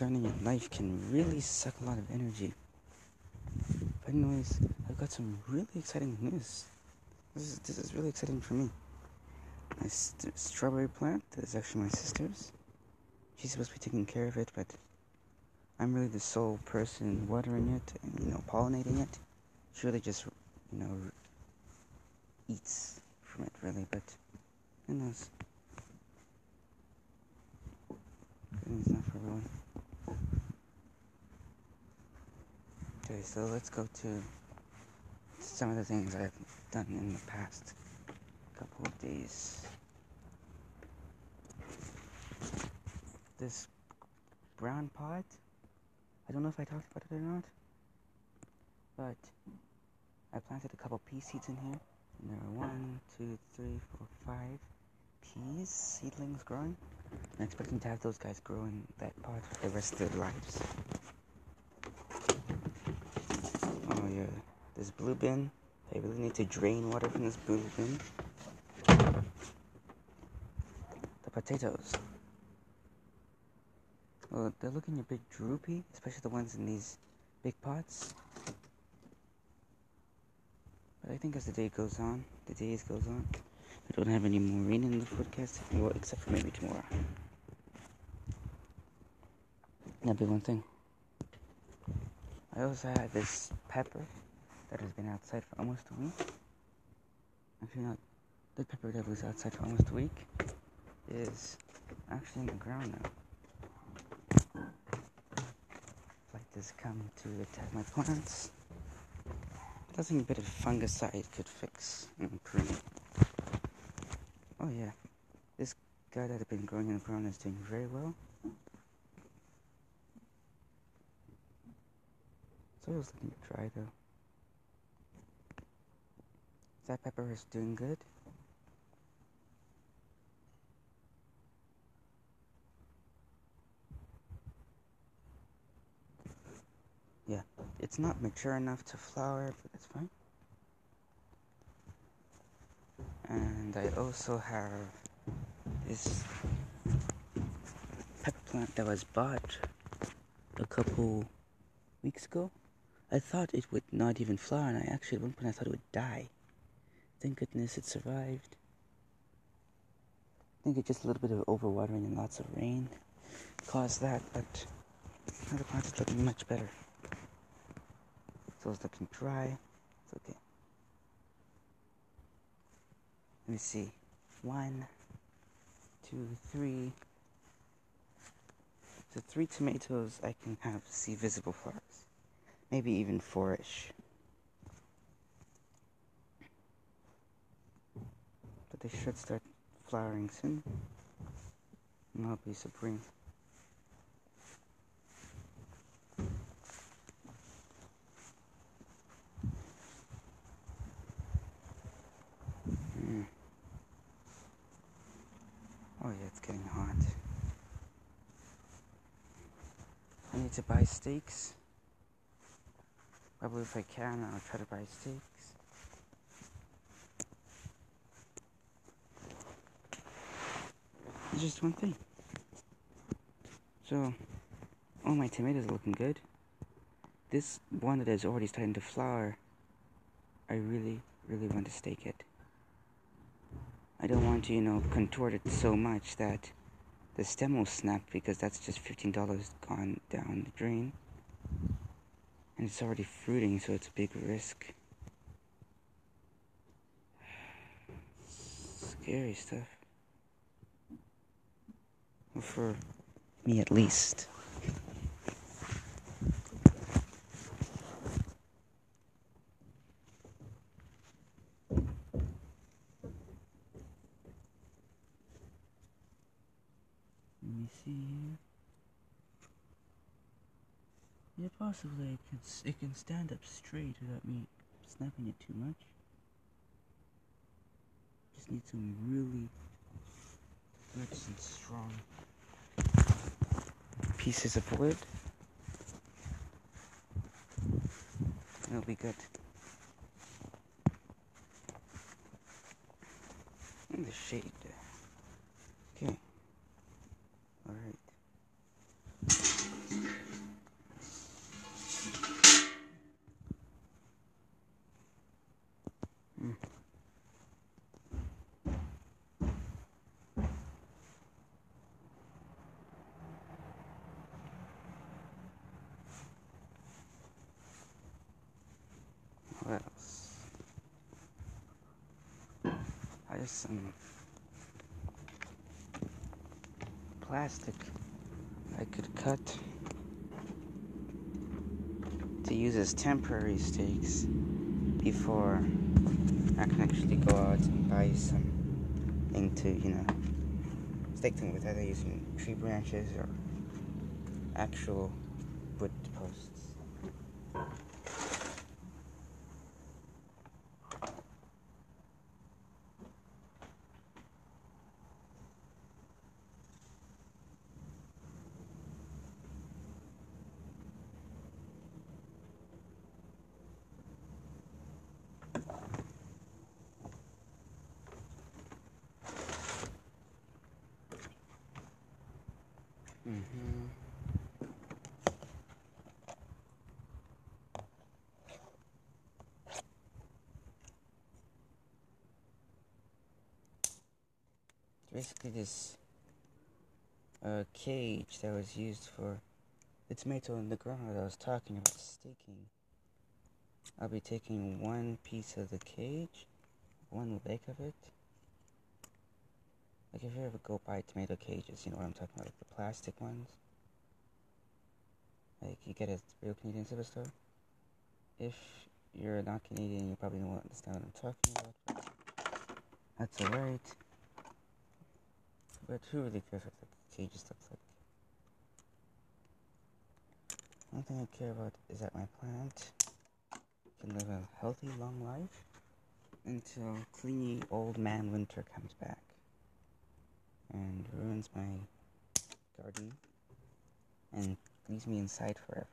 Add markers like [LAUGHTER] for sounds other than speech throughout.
learning in life can really suck a lot of energy. But anyways, I've got some really exciting news. This is, this is really exciting for me. My st- strawberry plant is actually my sister's. She's supposed to be taking care of it, but I'm really the sole person watering it and, you know, pollinating it. She really just, you know, eats from it, really, but who knows? It's not for everyone. Okay, so let's go to some of the things I've done in the past couple of days. This brown pot, I don't know if I talked about it or not, but I planted a couple pea seeds in here. And there are one, two, three, four, five peas seedlings growing. I'm expecting to have those guys grow in that pot for the rest of their lives. Yeah, this blue bin. I really need to drain water from this blue bin. The potatoes. Well, they're looking a bit droopy, especially the ones in these big pots. But I think as the day goes on, the days goes on, I don't have any more rain in the forecast, except for maybe tomorrow. That'd be one thing. I also had this pepper that has been outside for almost a week. Actually, not the pepper that was outside for almost a week is actually in the ground now. Like this come to attack my plants. But a bit of fungicide could fix and improve. Oh yeah, this guy that had been growing in the ground is doing very well. Soil's looking dry though. That pepper is doing good. Yeah, it's not mature enough to flower, but that's fine. And I also have this pepper plant that was bought a couple weeks ago. I thought it would not even flower, and I actually at one point I thought it would die. Thank goodness it survived. I think it's just a little bit of overwatering and lots of rain caused that, but now the plant is looking much better. So it's looking dry. It's okay. Let me see. One, two, three. So three tomatoes I can have see visible flowers. Maybe even four-ish. But they should start flowering soon. And that'll be supreme. Mm. Oh yeah, it's getting hot. I need to buy stakes. Probably if I can, I'll try to buy stakes. Just one thing. So, all my tomatoes are looking good. This one that is already starting to flower, I really, really want to stake it. I don't want to, you know, contort it so much that the stem will snap because that's just $15 gone down the drain. And it's already fruiting, so it's a big risk. Scary stuff. Well, for me at least. Let me see here. Yeah, possibly it can, it can stand up straight without me snapping it too much. Just need some really good and strong pieces of wood. It'll be good. In the shade. Okay. Alright. There's some plastic I could cut to use as temporary stakes before I can actually go out and buy something to, you know, stake them with either using tree branches or actual wood posts. Mm-hmm. Basically, this uh, cage that was used for the tomato in the ground that I was talking about staking. I'll be taking one piece of the cage, one leg of it. Like if you ever go buy tomato cages, you know what I'm talking about, like the plastic ones. Like you get at real Canadian superstore. If you're not Canadian, you probably don't understand what I'm talking about. That's alright. But who really cares what the cage stuff like? One thing I care about is that my plant can live a healthy, long life until clingy old man winter comes back and ruins my garden and leaves me inside forever.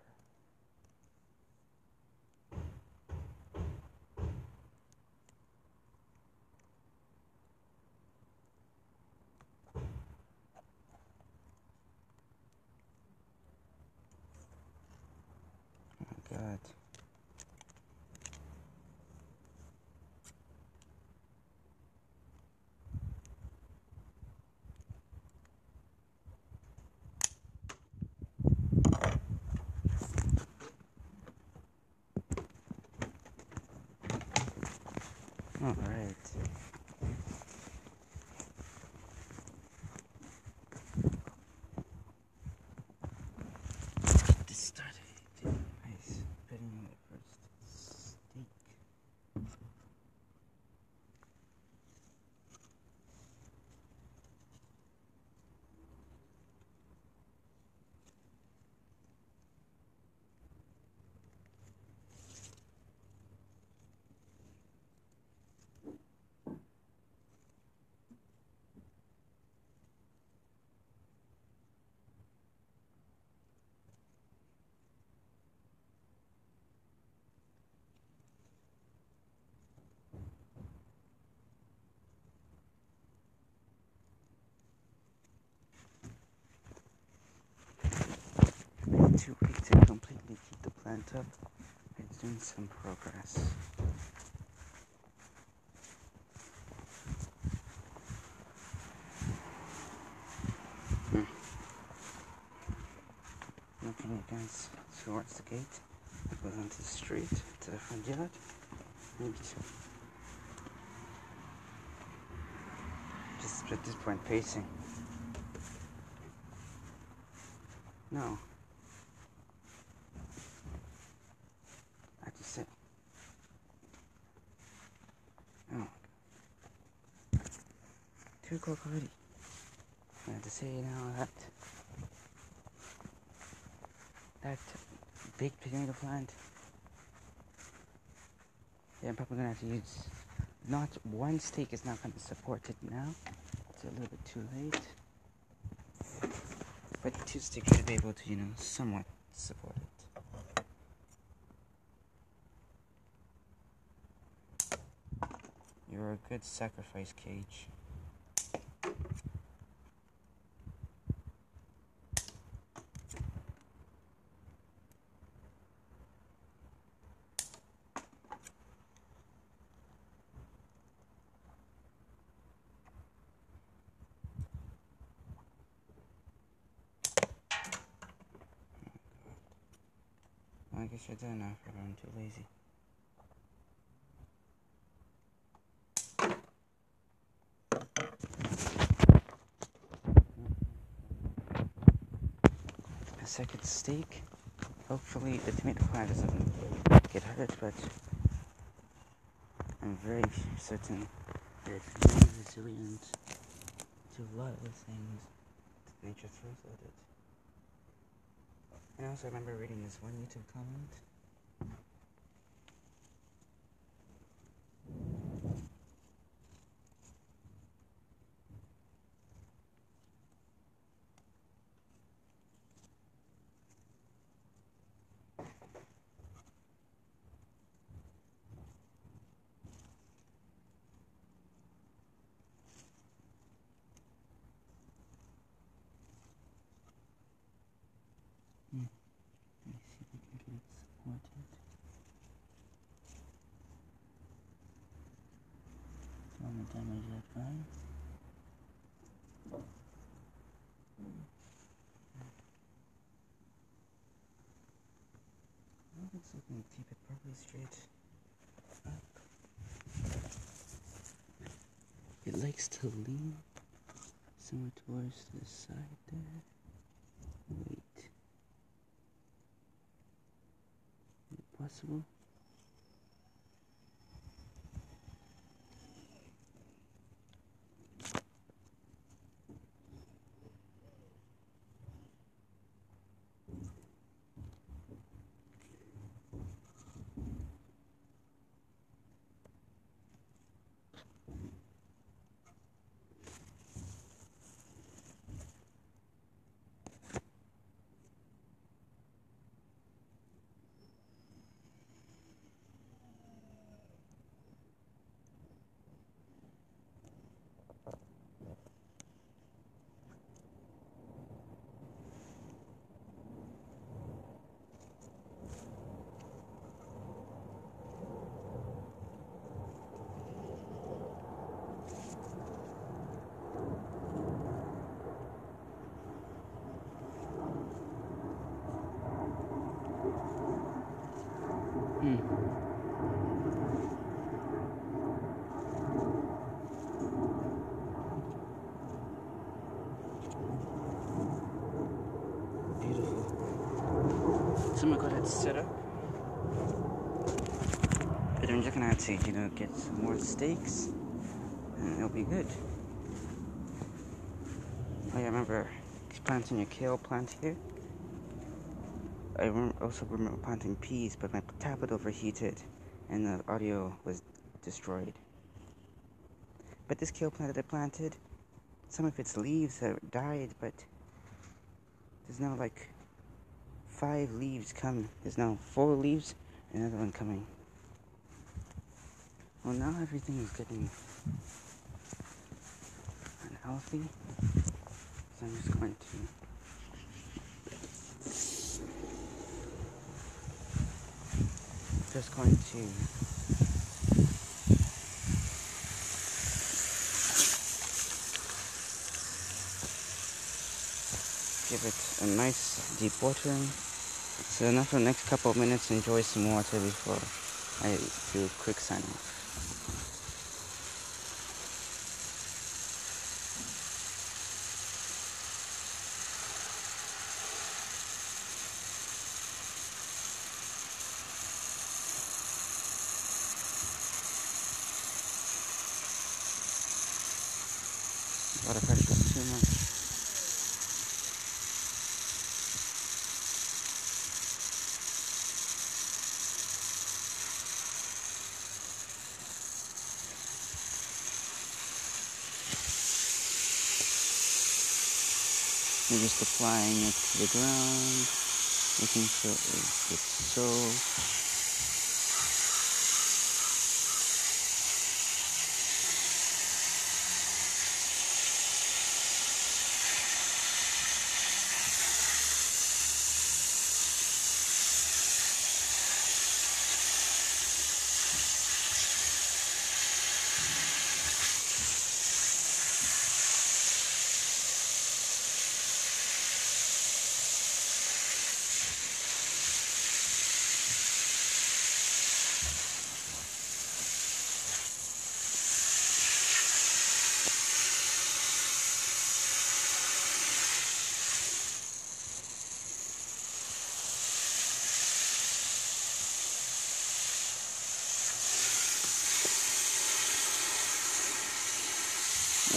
Oh my god. All right. Let's get this started. Nice. Putting in the first stake. Too weak to completely keep the plant up. It's doing some progress. Hmm. Looking against towards the gate, that goes onto the street to the front yard. Maybe. Just at this point pacing. No. I just said. Oh. Two o'clock already. I have to say now that that big tomato plant. Yeah, I'm probably gonna have to use not one stake is not gonna support it now. It's a little bit too late. But two sticks should be able to, you know, somewhat support it. You're a good sacrifice cage. I guess I don't know if I'm too lazy. A second stake. Hopefully the tomato pie doesn't get hurt, but I'm very certain that being resilient to a lot of the things that nature throws at it. I also remember reading this one YouTube comment damage that fine. looks like we can keep it properly straight up. It likes to lean somewhere towards the side there. Wait. Is it possible? Hmm. Beautiful. So I'm gonna go ahead and set up. But I'm just gonna have to, you know, get some more stakes and it'll be good. Oh yeah, remember planting your kale plant here? I also remember planting peas, but my tablet overheated and the audio was destroyed. But this kale plant that I planted, some of its leaves have died, but there's now like five leaves coming. There's now four leaves, another one coming. Well, now everything is getting unhealthy, so I'm just going to just going to give it a nice deep watering. So now for the next couple of minutes enjoy some water before I do a quick sign off. Got too You're just applying it to the ground, making sure it gets soaked.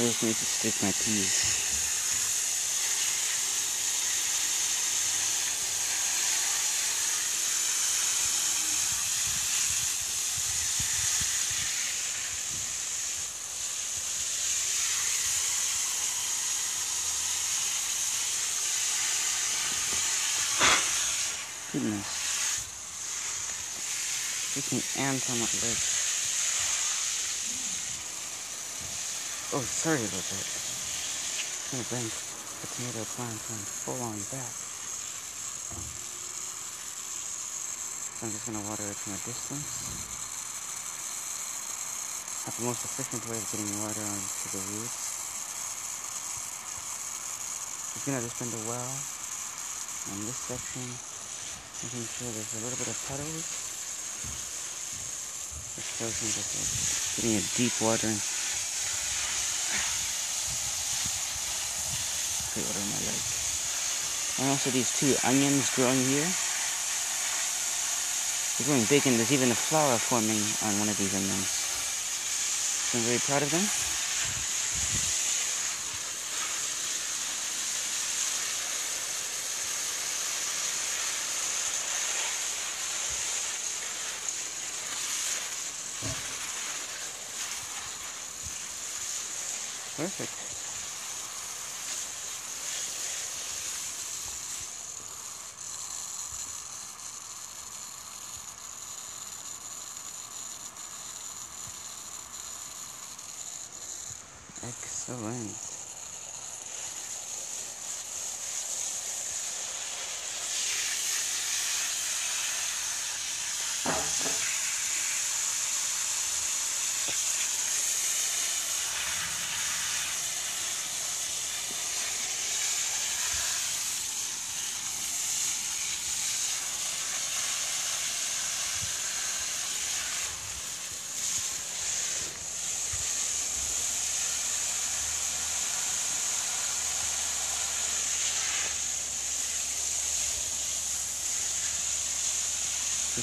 Just need to stick my peas. [SIGHS] Goodness. Freaking ants on my leg. Oh, sorry about that. I'm gonna bring the tomato plant on full on back. So I'm just gonna water it from a distance. That's the most efficient way of getting water onto the roots. Just gonna just bend the well on this section making sure there's a little bit of puddles. This shows me that they're getting a deep watering. Okay, what am I like? And also these two onions growing here. They're growing big and there's even a flower forming on one of these onions. So I'm very proud of them. Perfect. Excellent. I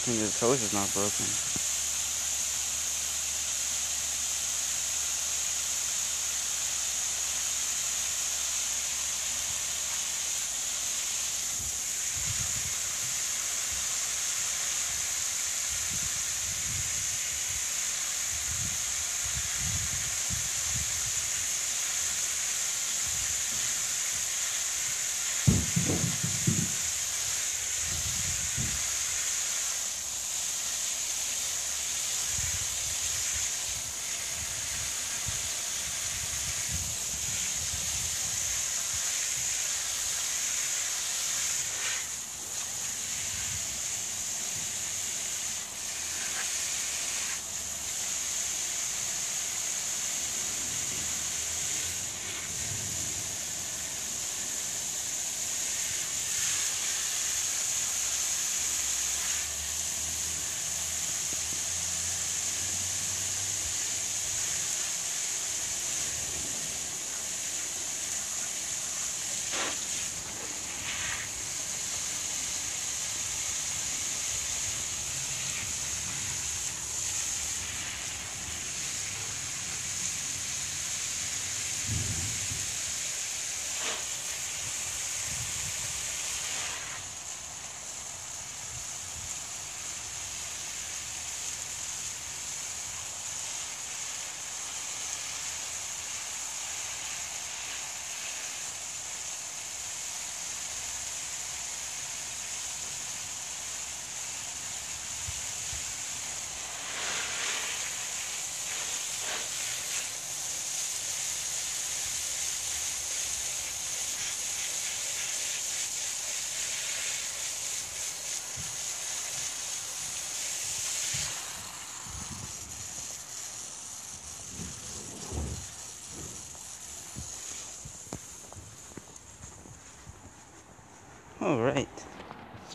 think the hose is not broken.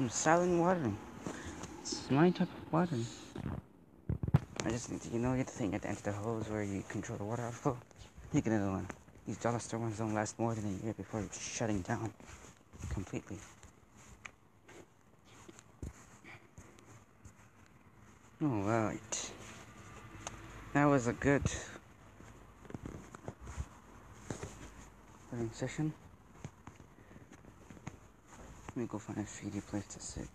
Some silent watering. It's my type of watering. I just need to, you know, you have to think at the end of the hose where you control the water outflow. [LAUGHS] Make another one. These dollar store ones don't last more than a year before shutting down completely. Alright. That was a good session. Let me go find a shady place to sit.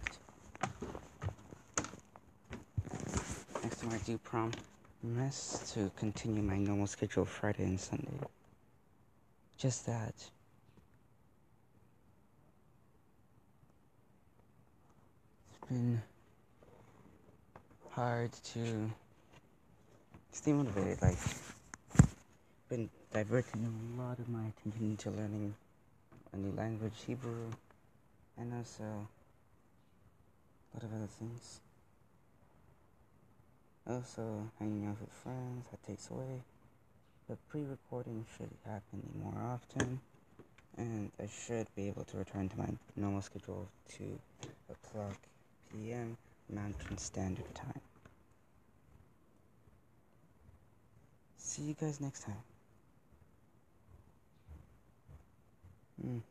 Next time I do promise to continue my normal schedule Friday and Sunday. Just that. It's been hard to stay motivated. Like, been diverting a lot of my attention into learning a new language, Hebrew, and also a lot of other things. Also, hanging out with friends, that takes away. The pre-recording should happen more often, and I should be able to return to my normal schedule of 2 o'clock p.m. Mountain Standard Time. See you guys next time. Mm.